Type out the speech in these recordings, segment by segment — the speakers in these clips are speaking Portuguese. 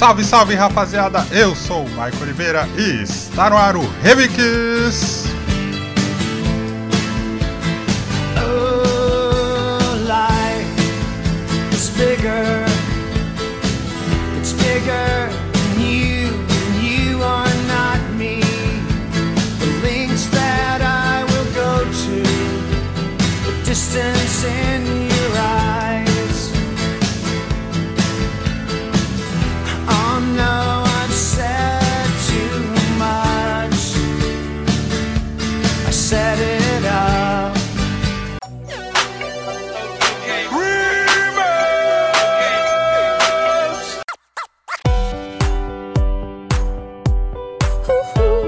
Salve, salve rapaziada, eu sou o Maico Oliveira e está no ar o Remix! Oh, life is Muito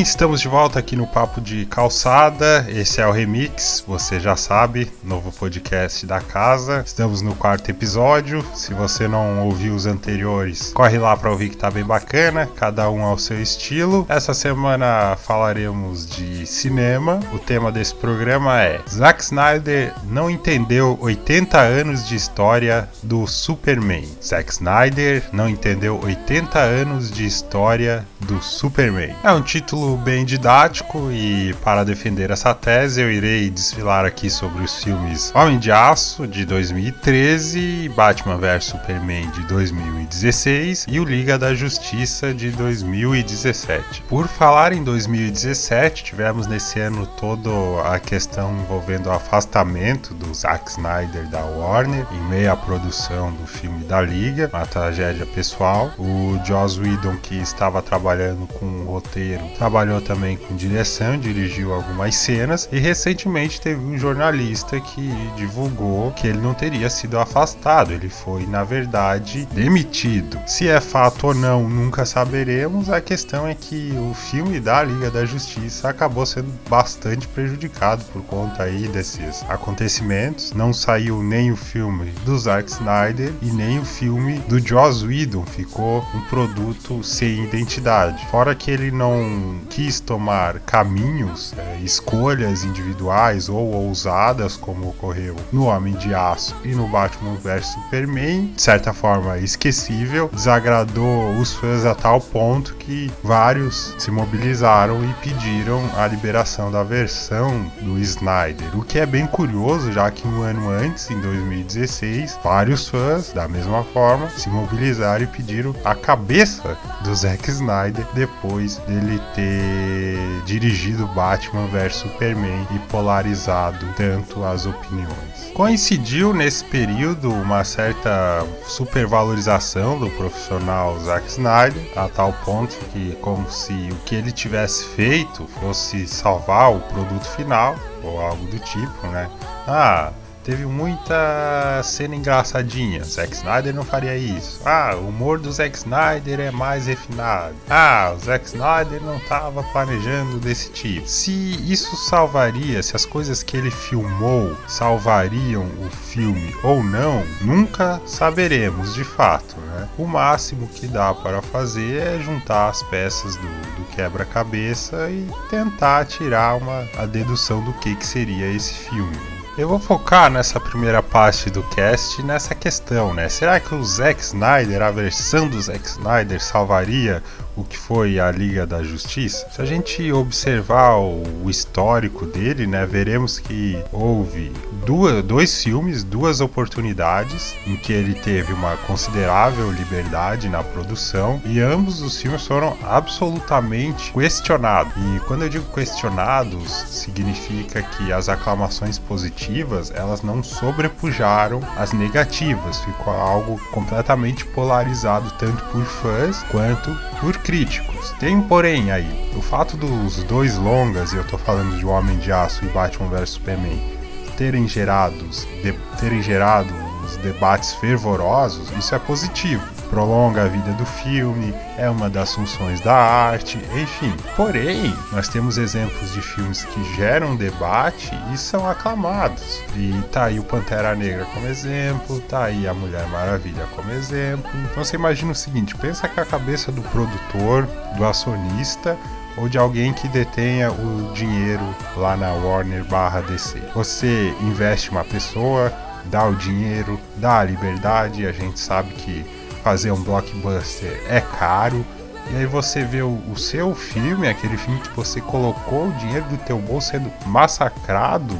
estamos de volta aqui no Papo de Calçada. Esse é o Remix, você já sabe, novo podcast da casa. Estamos no quarto episódio. Se você não ouviu os anteriores, corre lá para ouvir que tá bem bacana, cada um ao seu estilo. Essa semana falaremos de cinema. O tema desse programa é Zack Snyder não entendeu 80 anos de história do Superman. Zack Snyder não entendeu 80 anos de história do Superman. É um título bem didático e para defender essa tese eu irei desfilar aqui sobre os filmes Homem de Aço de 2013, Batman vs Superman de 2016 e o Liga da Justiça de 2017. Por falar em 2017, tivemos nesse ano toda a questão envolvendo o afastamento do Zack Snyder da Warner em meio à produção do filme da Liga, uma tragédia pessoal. O Joss Whedon que estava trabalhando com o roteiro, também com direção, dirigiu algumas cenas e recentemente teve um jornalista que divulgou que ele não teria sido afastado, ele foi na verdade demitido. Se é fato ou não, nunca saberemos. A questão é que o filme da Liga da Justiça acabou sendo bastante prejudicado por conta aí desses acontecimentos. Não saiu nem o filme do Zack Snyder e nem o filme do Joss Whedon, ficou um produto sem identidade. Fora que ele não quis tomar caminhos, é, escolhas individuais ou ousadas, como ocorreu no Homem de Aço e no Batman vs Superman, de certa forma esquecível, desagradou os fãs a tal ponto que vários se mobilizaram e pediram a liberação da versão do Snyder, o que é bem curioso, já que um ano antes, em 2016, vários fãs, da mesma forma, se mobilizaram e pediram a cabeça do Zack Snyder depois dele ter dirigido Batman vs Superman e polarizado tanto as opiniões. Coincidiu nesse período uma certa supervalorização do profissional Zack Snyder, a tal ponto que, como se o que ele tivesse feito fosse salvar o produto final, ou algo do tipo, né? Ah, teve muita cena engraçadinha. Zack Snyder não faria isso. Ah, o humor do Zack Snyder é mais refinado. Ah, o Zack Snyder não estava planejando desse tipo. Se isso salvaria, se as coisas que ele filmou salvariam o filme ou não, nunca saberemos de fato. Né? O máximo que dá para fazer é juntar as peças do, do quebra-cabeça e tentar tirar uma, a dedução do que, que seria esse filme. Eu vou focar nessa primeira parte do cast nessa questão, né? Será que o Zack Snyder, a versão do Zack Snyder, salvaria o que foi a Liga da Justiça? Se a gente observar o histórico dele, né, veremos que houve duas, dois filmes, duas oportunidades em que ele teve uma considerável liberdade na produção e ambos os filmes foram absolutamente questionados. E quando eu digo questionados, significa que as aclamações positivas elas não sobrepujaram as negativas, ficou algo completamente polarizado tanto por fãs quanto por críticos. Tem porém aí, o fato dos dois longas, e eu tô falando de Homem de Aço e Batman vs Superman, terem gerados, de, terem gerado uns debates fervorosos, isso é positivo. Prolonga a vida do filme, é uma das funções da arte, enfim. Porém, nós temos exemplos de filmes que geram debate e são aclamados. E tá aí o Pantera Negra como exemplo, tá aí a Mulher Maravilha como exemplo. Então você imagina o seguinte: pensa que a cabeça do produtor, do acionista, ou de alguém que detenha o dinheiro lá na Warner barra DC. Você investe uma pessoa, dá o dinheiro, dá a liberdade, a gente sabe que fazer um blockbuster é caro. E aí você vê o, o seu filme, aquele filme que você colocou o dinheiro do teu bolso sendo massacrado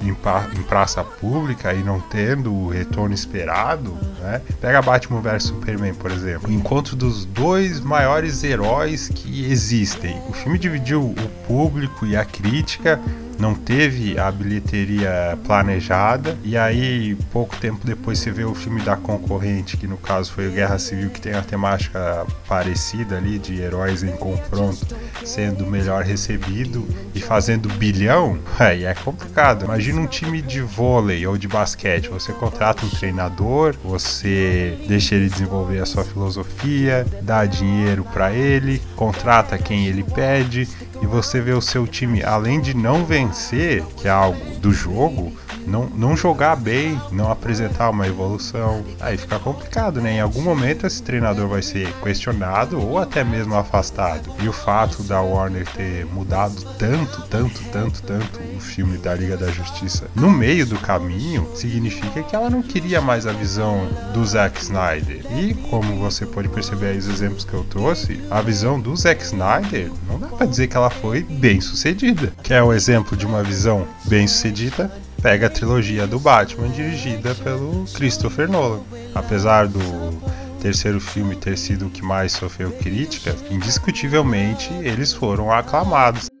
em, pra, em, praça pública e não tendo o retorno esperado, né? Pega Batman vs Superman, por exemplo. O encontro dos dois maiores heróis que existem. O filme dividiu o público e a crítica não teve a bilheteria planejada. E aí, pouco tempo depois, você vê o filme da concorrente, que no caso foi Guerra Civil, que tem a temática parecida ali de heróis em confronto, sendo melhor recebido e fazendo bilhão. Aí é complicado. Imagina um time de vôlei ou de basquete. Você contrata um treinador, você deixa ele desenvolver a sua filosofia, dá dinheiro para ele, contrata quem ele pede e você vê o seu time, além de não vencer, que é algo do jogo, não, não jogar bem, não apresentar uma evolução, aí fica complicado, né? Em algum momento esse treinador vai ser questionado ou até mesmo afastado. E o fato da Warner ter mudado tanto, tanto, tanto, tanto o filme da Liga da Justiça no meio do caminho, significa que ela não queria mais a visão do Zack Snyder. E como você pode perceber aí os exemplos que eu trouxe, a visão do Zack Snyder não dá para dizer que ela foi bem sucedida. Que é o exemplo de uma visão bem sucedida pega a trilogia do Batman dirigida pelo Christopher Nolan. Apesar do terceiro filme ter sido o que mais sofreu crítica, indiscutivelmente eles foram aclamados.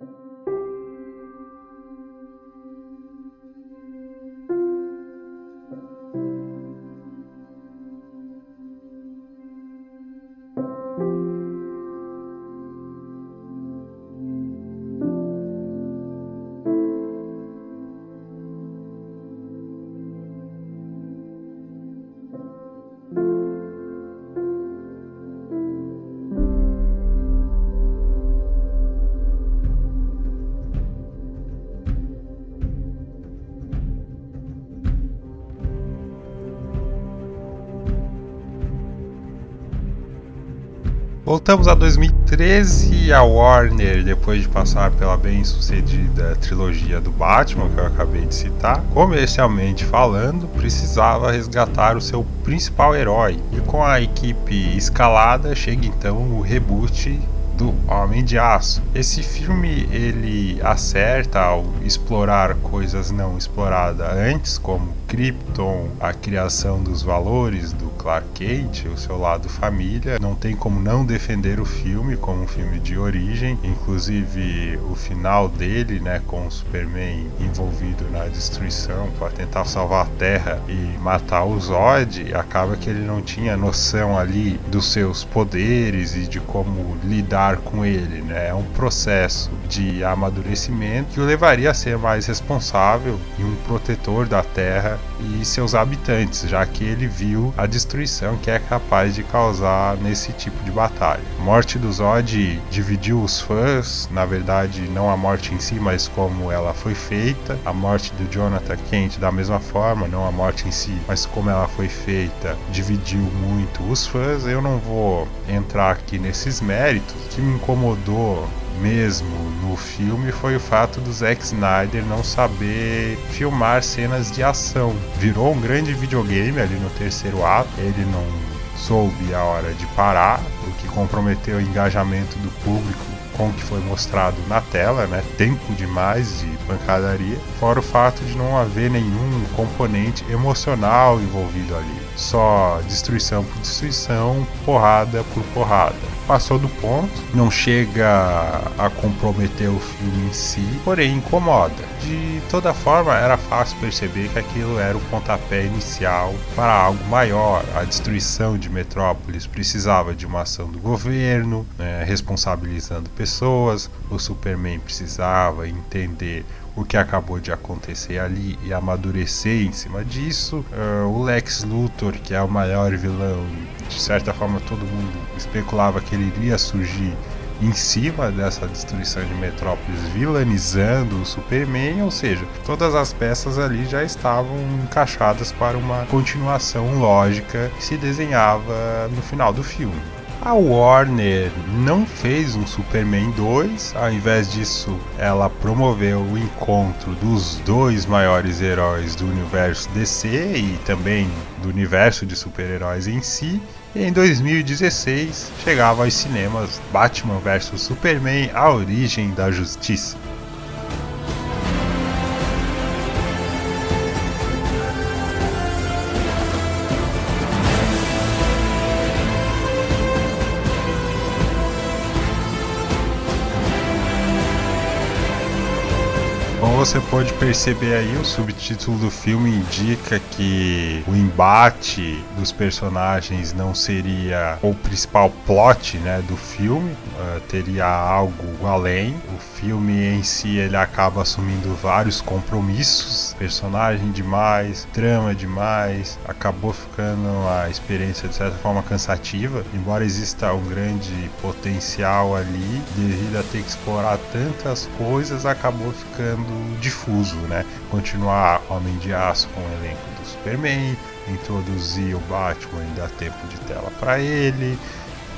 Voltamos a 2013 a Warner, depois de passar pela bem-sucedida trilogia do Batman que eu acabei de citar, comercialmente falando, precisava resgatar o seu principal herói. E com a equipe escalada, chega então o reboot do Homem de Aço. Esse filme ele acerta ao explorar coisas não exploradas antes, como Krypton, a criação dos valores do Clark Kent, o seu lado família. Não tem como não defender o filme como um filme de origem, inclusive o final dele, né, com o Superman envolvido na destruição para tentar salvar a Terra e matar o Zod, acaba que ele não tinha noção ali dos seus poderes e de como lidar com ele, né? É um processo de amadurecimento que o levaria a ser mais responsável e um protetor da Terra e seus habitantes, já que ele viu a destruição que é capaz de causar nesse tipo de batalha. A morte do Zod dividiu os fãs, na verdade, não a morte em si, mas como ela foi feita. A morte do Jonathan Kent, da mesma forma, não a morte em si, mas como ela foi feita, dividiu muito os fãs. Eu não vou entrar aqui nesses méritos. O que me incomodou mesmo no filme foi o fato do Zack Snyder não saber filmar cenas de ação. Virou um grande videogame ali no terceiro ato. Ele não soube a hora de parar, o que comprometeu o engajamento do público com o que foi mostrado na tela, né? Tempo demais de pancadaria, fora o fato de não haver nenhum componente emocional envolvido ali. Só destruição por destruição, porrada por porrada passou do ponto, não chega a comprometer o filme em si, porém incomoda. De toda forma, era fácil perceber que aquilo era o pontapé inicial para algo maior. A destruição de Metrópolis precisava de uma ação do governo, né, responsabilizando pessoas. O Superman precisava entender o que acabou de acontecer ali e amadurecer em cima disso. Uh, o Lex Luthor, que é o maior vilão, de certa forma todo mundo especulava que ele iria surgir em cima dessa destruição de Metrópolis, vilanizando o Superman, ou seja, todas as peças ali já estavam encaixadas para uma continuação lógica que se desenhava no final do filme. A Warner não fez um Superman 2, ao invés disso, ela promoveu o encontro dos dois maiores heróis do universo DC e também do universo de super-heróis em si. E em 2016 chegava aos cinemas Batman vs Superman: A Origem da Justiça. Você pode perceber aí, o subtítulo do filme indica que o embate dos personagens não seria o principal plot né, do filme, uh, teria algo além. O filme em si ele acaba assumindo vários compromissos, personagem demais, trama demais, acabou ficando a experiência de certa forma cansativa, embora exista um grande potencial ali, devido a ter que explorar tantas coisas, acabou ficando difuso, né? Continuar Homem de Aço com o elenco do Superman, introduzir o Batman e dar tempo de tela para ele,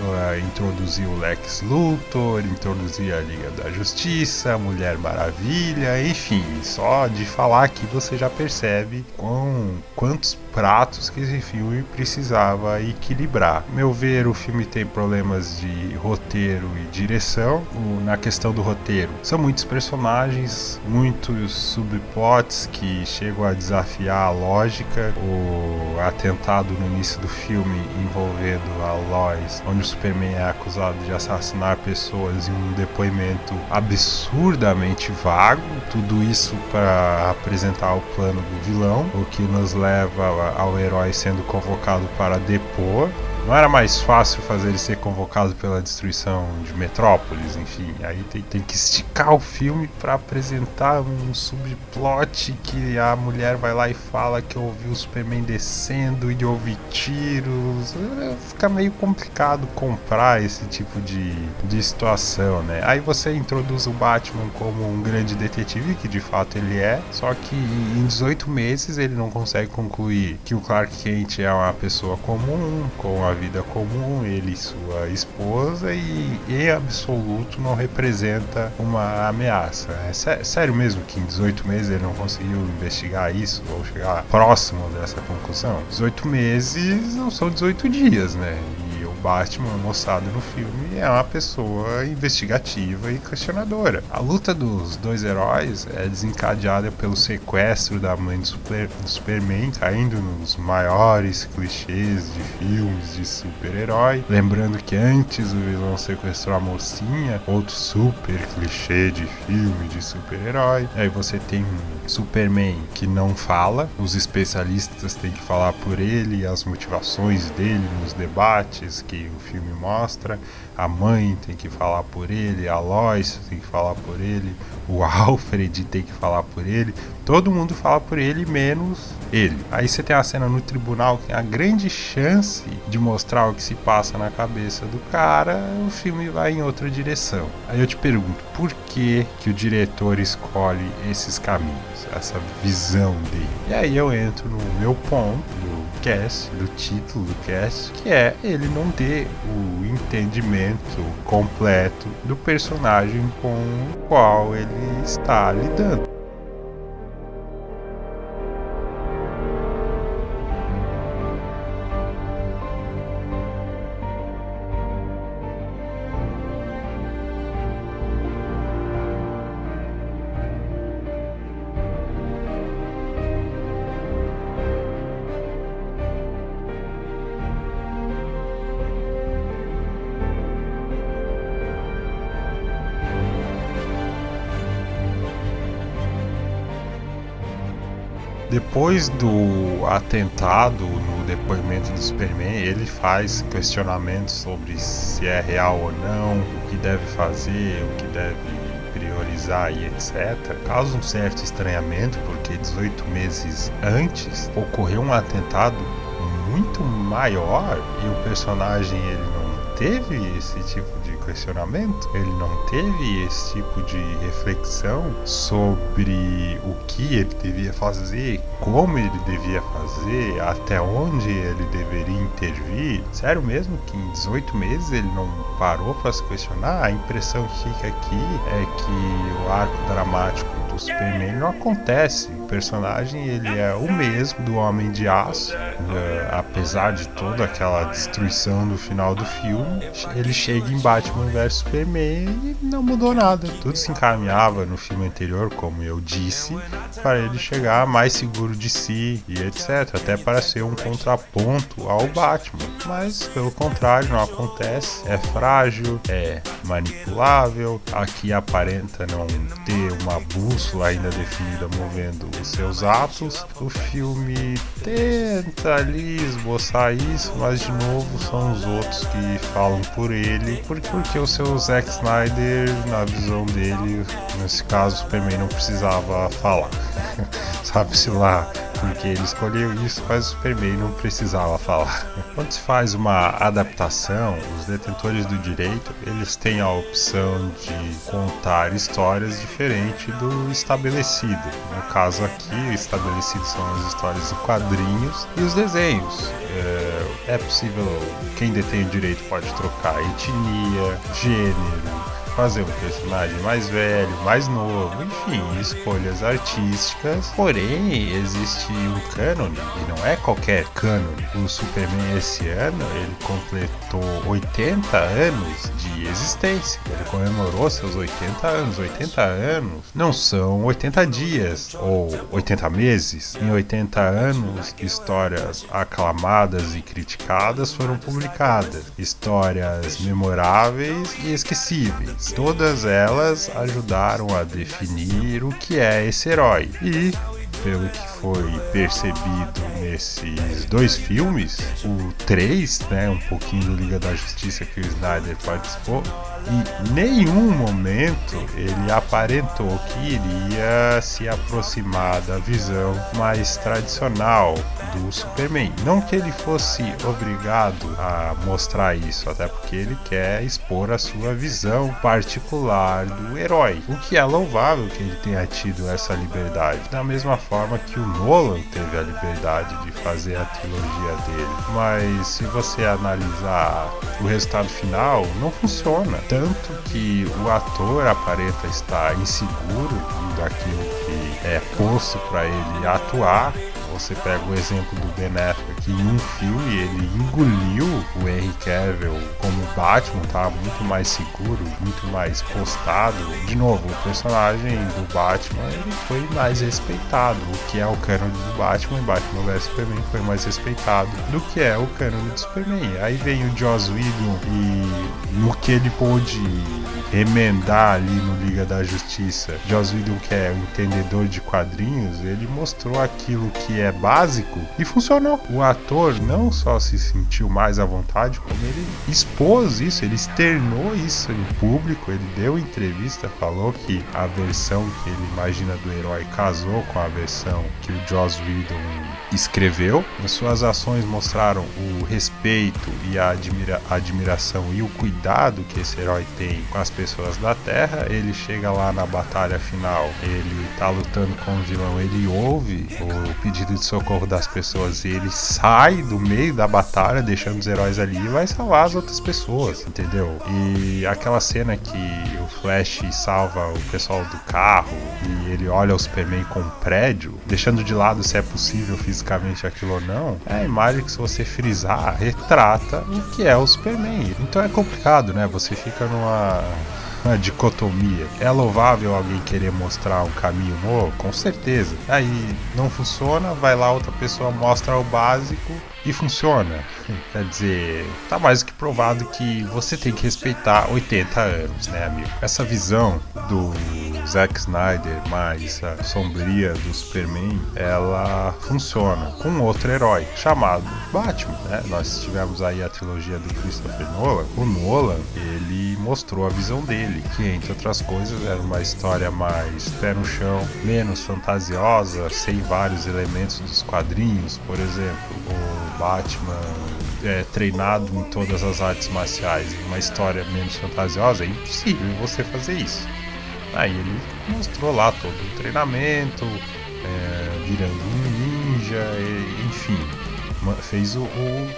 uh, introduzir o Lex Luthor, introduzir a Liga da Justiça, Mulher Maravilha, enfim, só de falar aqui você já percebe quão, quantos pratos que esse filme precisava equilibrar. Meu ver, o filme tem problemas de roteiro e direção. Na questão do roteiro, são muitos personagens, muitos subplots que chegam a desafiar a lógica. O atentado no início do filme envolvendo a Lois, onde o Superman é acusado de assassinar pessoas em um depoimento absurdamente vago. Tudo isso para apresentar o plano do vilão, o que nos leva ao herói sendo convocado para depor não era mais fácil fazer ele ser convocado pela destruição de Metrópolis, enfim. Aí tem, tem que esticar o filme para apresentar um subplot que a mulher vai lá e fala que ouviu o Superman descendo e ouve tiros. É, fica meio complicado comprar esse tipo de, de situação, né? Aí você introduz o Batman como um grande detetive, que de fato ele é, só que em 18 meses ele não consegue concluir que o Clark Kent é uma pessoa comum, com a vida comum, ele e sua esposa, e em absoluto não representa uma ameaça. É sério mesmo que em 18 meses ele não conseguiu investigar isso ou chegar próximo dessa conclusão? 18 meses não são 18 dias, né? Batman mostrado no filme é uma pessoa investigativa e questionadora. A luta dos dois heróis é desencadeada pelo sequestro da mãe do, super, do Superman, caindo nos maiores clichês de filmes de super-herói. Lembrando que antes o vilão sequestrou a mocinha, outro super clichê de filme de super-herói. Aí você tem um Superman que não fala, os especialistas têm que falar por ele, as motivações dele nos debates, que o filme mostra. A mãe tem que falar por ele, a Lois tem que falar por ele, o Alfred tem que falar por ele. Todo mundo fala por ele, menos ele. Aí você tem a cena no tribunal que tem a grande chance de mostrar o que se passa na cabeça do cara, o filme vai em outra direção. Aí eu te pergunto, por que que o diretor escolhe esses caminhos, essa visão dele? E aí eu entro no meu ponto cast, do título do cast, que é ele não ter o entendimento completo do personagem com o qual ele está lidando. Depois do atentado no depoimento do Superman, ele faz questionamentos sobre se é real ou não, o que deve fazer, o que deve teorizar e etc., causa um certo estranhamento, porque 18 meses antes ocorreu um atentado muito maior e o personagem ele não teve esse tipo de questionamento, ele não teve esse tipo de reflexão sobre o que ele devia fazer, como ele devia fazer, até onde ele deveria intervir. Sério mesmo que em 18 meses ele não parou para se questionar? A impressão que fica aqui é que o arco dramático do Superman não acontece. O personagem ele é o mesmo do Homem de Aço, uh, apesar de toda aquela destruição no final do filme. Ele chega em Batman vs Superman e não mudou nada. Tudo se encaminhava no filme anterior, como eu disse, para ele chegar mais seguro de si e etc. Até para ser um contraponto ao Batman. Mas pelo contrário, não acontece. É frágil, é manipulável. Aqui aparenta não ter uma bússola ainda definida movendo os seus atos. O filme tenta ali esboçar isso, mas de novo são os outros que falam por ele, porque, o seu Zack Snyder, na visão dele, nesse caso, Superman não precisava falar. Sabe-se lá porque ele escolheu isso, mas o Superman não precisava falar. Quando se faz uma adaptação, os detentores do direito, eles têm a opção de contar histórias diferentes do estabelecido. No caso aqui, o estabelecido são as histórias em quadrinhos e os desenhos. É, é possível, quem detém o direito pode trocar etnia, gênero, fazer um personagem mais velho, mais novo, enfim, escolhas artísticas. Porém, existe um cânone, e não é qualquer cânone. O Superman esse ano, ele completou 80 anos de existência. Ele comemorou seus 80 anos. 80 anos não são 80 dias ou 80 meses. Em 80 anos, histórias aclamadas e criticadas foram publicadas. Histórias memoráveis e esquecíveis. Todas elas ajudaram a definir o que é esse herói. E, pelo que foi percebido nesses dois filmes, o 3, né, um pouquinho do Liga da Justiça que o Snyder participou, em nenhum momento ele aparentou que iria se aproximar da visão mais tradicional do Superman. Não que ele fosse obrigado a mostrar isso, até porque ele quer expor a sua visão particular do herói. O que é louvável que ele tenha tido essa liberdade, da mesma forma que o Nolan teve a liberdade de fazer a trilogia dele. Mas se você analisar o resultado final, não funciona. Tanto que o ator aparenta estar inseguro daquilo que é posto para ele atuar você pega o exemplo do Ben Affleck em um filme, ele engoliu o Henry Cavill como Batman, tá muito mais seguro, muito mais postado. De novo, o personagem do Batman ele foi mais respeitado, o que é o cânone do Batman, Batman vs Superman foi mais respeitado do que é o cânone do Superman. Aí vem o Joss Whedon e no que ele pôde remendar ali no Liga da Justiça. Joss Whedon, que é um entendedor de quadrinhos, ele mostrou aquilo que é básico e funcionou. O ator não só se sentiu mais à vontade, como ele expôs isso, ele externou isso em público, ele deu entrevista, falou que a versão que ele imagina do herói casou com a versão que o Joss Whedon escreveu. As suas ações mostraram o respeito e a admira admiração e o cuidado que esse herói tem com as pessoas da Terra. Ele chega lá na batalha final, ele tá lutando com o vilão, ele ouve o pedido de socorro das pessoas e ele sai do meio da batalha, deixando os heróis ali e vai salvar as outras pessoas, entendeu? E aquela cena que o Flash salva o pessoal do carro e ele olha o Superman com um prédio, deixando de lado se é possível fisicamente aquilo ou não, é a imagem que se você frisar, retrata o que é o Superman. Então é complicado, né? Você fica numa uma dicotomia. É louvável alguém querer mostrar um caminho novo? Com certeza. Aí não funciona, vai lá outra pessoa mostra o básico e funciona. Quer dizer, tá mais do que provado que você tem que respeitar 80 anos, né, amigo? Essa visão do Zack Snyder mais a sombria do Superman, ela funciona com outro herói chamado Batman, né? Nós tivemos aí a trilogia do Christopher Nolan. O Nolan, ele mostrou a visão dele, que entre outras coisas era uma história mais pé no chão, menos fantasiosa, sem vários elementos dos quadrinhos, por exemplo, o Batman é, treinado em todas as artes marciais, uma história menos fantasiosa, é impossível você fazer isso. Aí ele mostrou lá todo o treinamento, é, virando um ninja, e, enfim, fez o, o,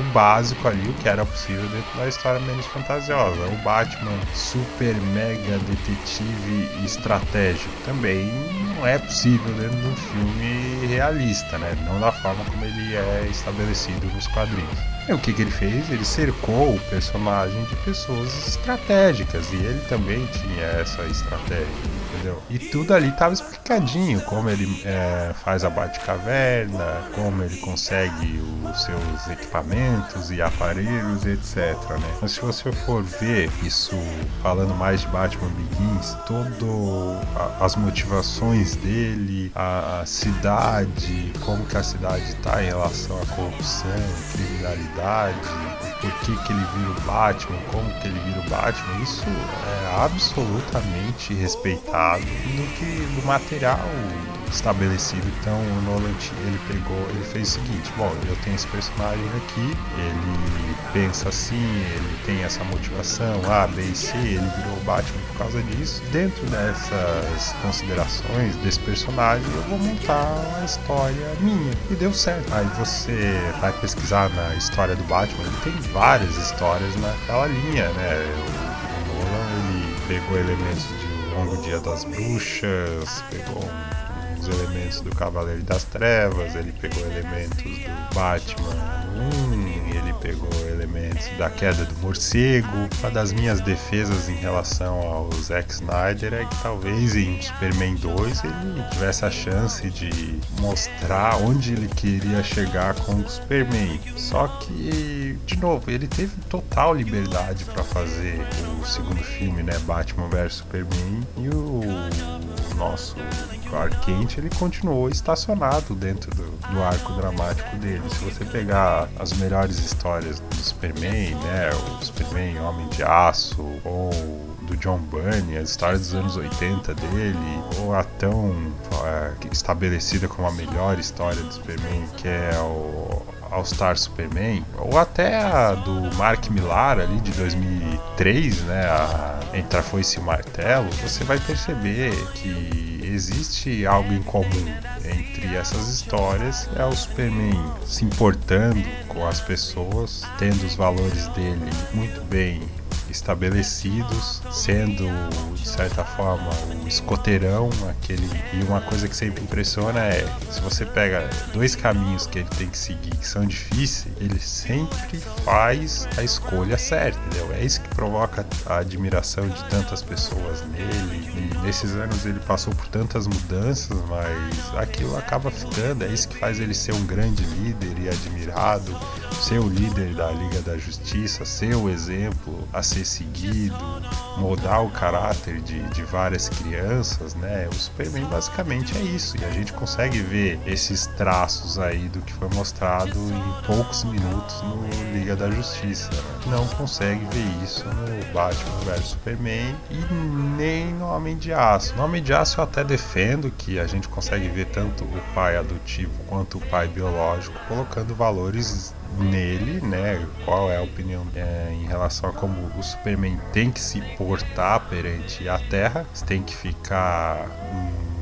o, básico ali, o que era possível dentro da história menos fantasiosa. O Batman super mega detetive estratégico também não é possível dentro de um filme realista, né? Não da forma como ele é estabelecido nos quadrinhos. E o que, que ele fez? Ele cercou o personagem de pessoas estratégicas e ele também tinha essa estratégia entendeu? E tudo ali tava explicadinho, como ele é, faz a Batcaverna, como ele consegue os seus equipamentos e aparelhos, etc, né? Mas se você for ver isso, falando mais de Batman Begins, todo a, as motivações dele, a, a, cidade, como que a cidade tá em relação à corrupção, criminalidade, por que, que ele vira o Batman, como que ele vira o Batman, isso é absolutamente respeitado do que do material estabelecido. Então o Nolan ele pegou, ele fez o seguinte: bom, eu tenho esse personagem aqui, ele pensa assim, ele tem essa motivação A, B e C, ele virou o Batman por causa disso. Dentro dessas considerações desse personagem, eu vou montar uma história minha e deu certo. Aí você vai pesquisar na história do Batman, tem várias histórias naquela linha, né? O Nolan ele pegou elementos de Longo Dia das Bruxas, pegou uns elementos do Cavaleiro das Trevas, ele pegou elementos do Batman 1, ele pegou elementos da queda do morcego. Uma das minhas defesas em relação ao Zack Snyder é que talvez em Superman 2 ele tivesse a chance de mostrar onde ele queria chegar com o Superman. Só que, de novo, ele teve total liberdade para fazer o segundo filme, né? Batman vs Superman. E o nosso Clark Kent ele continuou estacionado dentro do, do, arco dramático dele. Se você pegar as melhores histórias do Superman, né, o Superman Homem de Aço ou do John Byrne, as histórias dos anos 80 dele, ou a tão é, estabelecida como a melhor história do Superman, que é o All Star Superman, ou até a do Mark Millar ali de 2003, né, a Entrar Foi-se Martelo, você vai perceber que existe algo em comum entre essas histórias. É o Superman se importando com as pessoas, tendo os valores dele muito bem estabelecidos, sendo de certa forma o escoteirão, aquele e uma coisa que sempre impressiona é se você pega dois caminhos que ele tem que seguir que são difíceis, ele sempre faz a escolha certa, entendeu? É isso que provoca a admiração de tantas pessoas nele. E nesses anos ele passou por tantas mudanças, mas aquilo acaba ficando, é isso que faz ele ser um grande líder e admirado, ser o líder da Liga da Justiça, ser o exemplo a ser seguido, moldar o caráter de, de várias crianças, né? O Superman basicamente é isso. E a gente consegue ver esses traços aí do que foi mostrado em poucos minutos no Liga da Justiça. Né? Não consegue ver isso no Batman vs Superman e nem no Homem de Aço. No Homem de Aço eu até defendo que a gente consegue ver tanto o pai adotivo quanto o pai biológico colocando valores nele, né? Qual é a opinião é, em relação a como o Superman tem que se portar perante a Terra, tem que ficar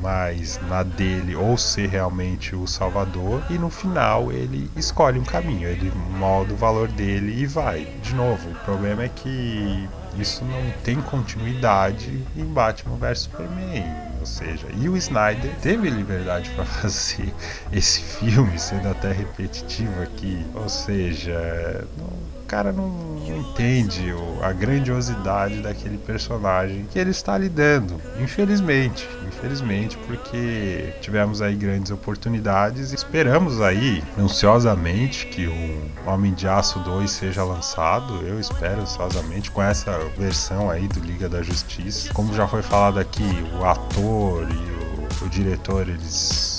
mais na dele ou ser realmente o salvador e no final ele escolhe um caminho, ele molda o valor dele e vai. De novo, o problema é que isso não tem continuidade em Batman vs Superman Ou seja, e o Snyder teve liberdade para fazer esse filme, sendo até repetitivo aqui. Ou seja, não cara não, entende a grandiosidade daquele personagem que ele está lidando. Infelizmente, infelizmente, porque tivemos aí grandes oportunidades e esperamos aí ansiosamente que o Homem de Aço 2 seja lançado. Eu espero ansiosamente com essa versão aí do Liga da Justiça. Como já foi falado aqui, o ator e o, o diretor eles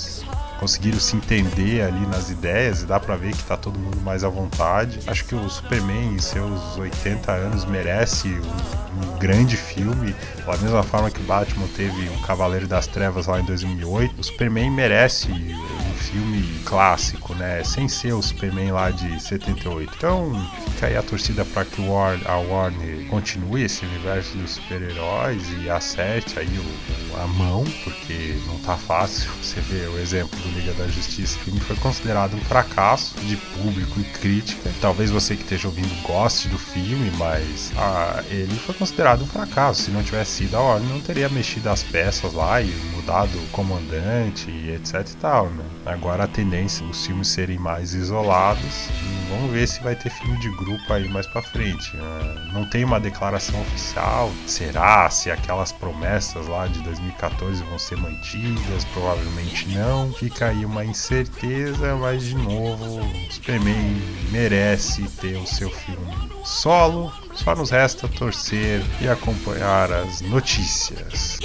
conseguiram se entender ali nas ideias e dá para ver que tá todo mundo mais à vontade. Acho que o Superman em seus 80 anos merece um, um grande filme, da mesma forma que Batman teve o Cavaleiro das Trevas lá em 2008. O Superman merece um filme clássico, né? Sem ser o Superman lá de 78. Então, fica aí a torcida para que a Warner continue esse universo dos super-heróis e acerte aí o, a mão, porque não tá fácil. Você vê o exemplo do Liga da Justiça, filme foi considerado um fracasso de público e crítica. Talvez você que esteja ouvindo goste do filme, mas ah, ele foi considerado um fracasso. Se não tivesse sido a Warner, não teria mexido as peças lá e mudado o comandante e etc e tal, né? Agora a tendência os filmes serem mais isolados. Vamos ver se vai ter filme de grupo aí mais para frente. Né? Não tem uma declaração oficial. Será se aquelas promessas lá de 2014 vão ser mantidas? Provavelmente não. Fica aí uma incerteza, mas de novo, Superman merece ter o seu filme solo. Só nos resta torcer e acompanhar as notícias.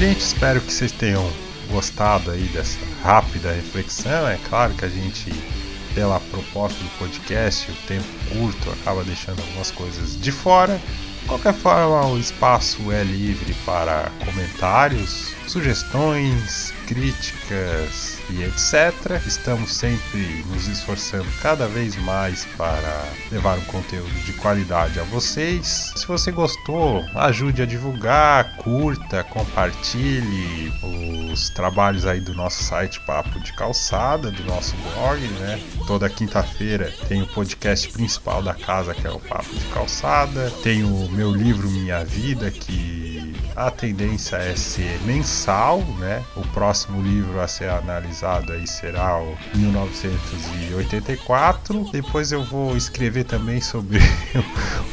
Gente, espero que vocês tenham gostado aí dessa rápida reflexão. É claro que a gente, pela proposta do podcast, o tempo curto acaba deixando algumas coisas de fora. De qualquer forma, o espaço é livre para comentários, sugestões, críticas e etc. Estamos sempre nos esforçando cada vez mais para levar um conteúdo de qualidade a vocês. Se você gostou, ajude a divulgar, curta, compartilhe os trabalhos aí do nosso site Papo de Calçada, do nosso blog, né? Toda quinta-feira tem o podcast principal da casa, que é o Papo de Calçada. Tem o meu livro Minha Vida, que a tendência é ser mensal, né? O próximo livro a ser analisado aí será o 1984. Depois eu vou escrever também sobre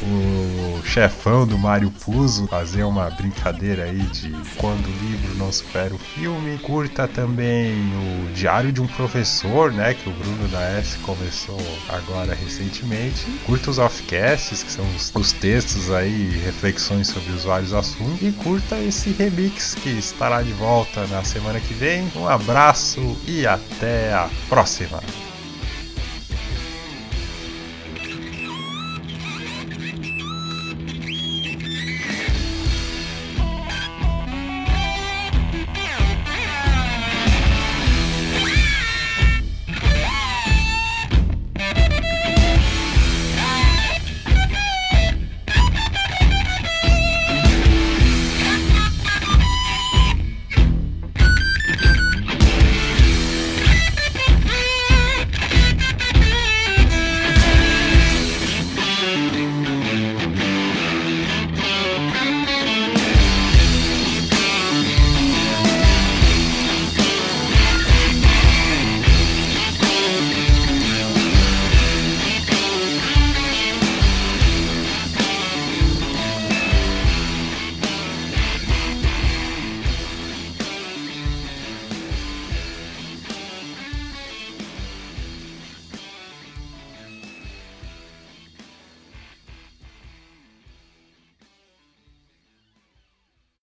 o chefão do Mário Puzo, fazer uma brincadeira aí de quando o livro não supera o filme. Curta também o Diário de um Professor, né? Que o Bruno da S começou agora recentemente. Curta os offcasts, que são os, os textos aí, reflexões sobre os vários assuntos. E curta esse remix que estará de volta na semana que vem. Um abraço e até a próxima!